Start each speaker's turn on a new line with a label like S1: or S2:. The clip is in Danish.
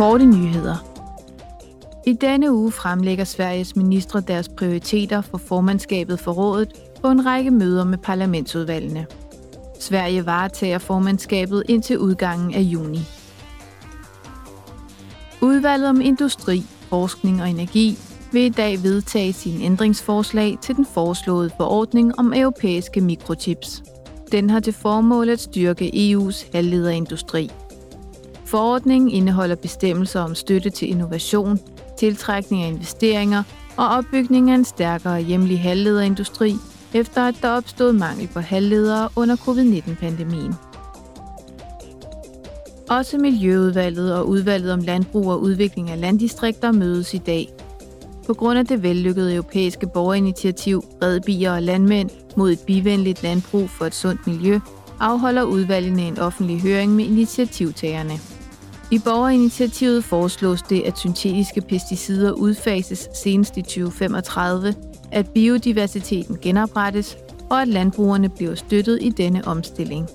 S1: Korte nyheder. I denne uge fremlægger Sveriges ministre deres prioriteter for formandskabet for rådet på en række møder med parlamentsudvalgene. Sverige varetager formandskabet indtil udgangen af juni. Udvalget om industri, forskning og energi vil i dag vedtage sine ændringsforslag til den foreslåede forordning om europæiske mikrochips. Den har til formål at styrke EU's halvlederindustri. Forordningen indeholder bestemmelser om støtte til innovation, tiltrækning af investeringer og opbygning af en stærkere hjemlig halvlederindustri, efter at der opstod mangel på halvledere under covid-19-pandemien. Også Miljøudvalget og udvalget om landbrug og udvikling af landdistrikter mødes i dag. På grund af det vellykkede europæiske borgerinitiativ Red Bier og Landmænd mod et bivenligt landbrug for et sundt miljø, afholder udvalgene en offentlig høring med initiativtagerne. I borgerinitiativet foreslås det, at syntetiske pesticider udfases senest i 2035, at biodiversiteten genoprettes og at landbrugerne bliver støttet i denne omstilling.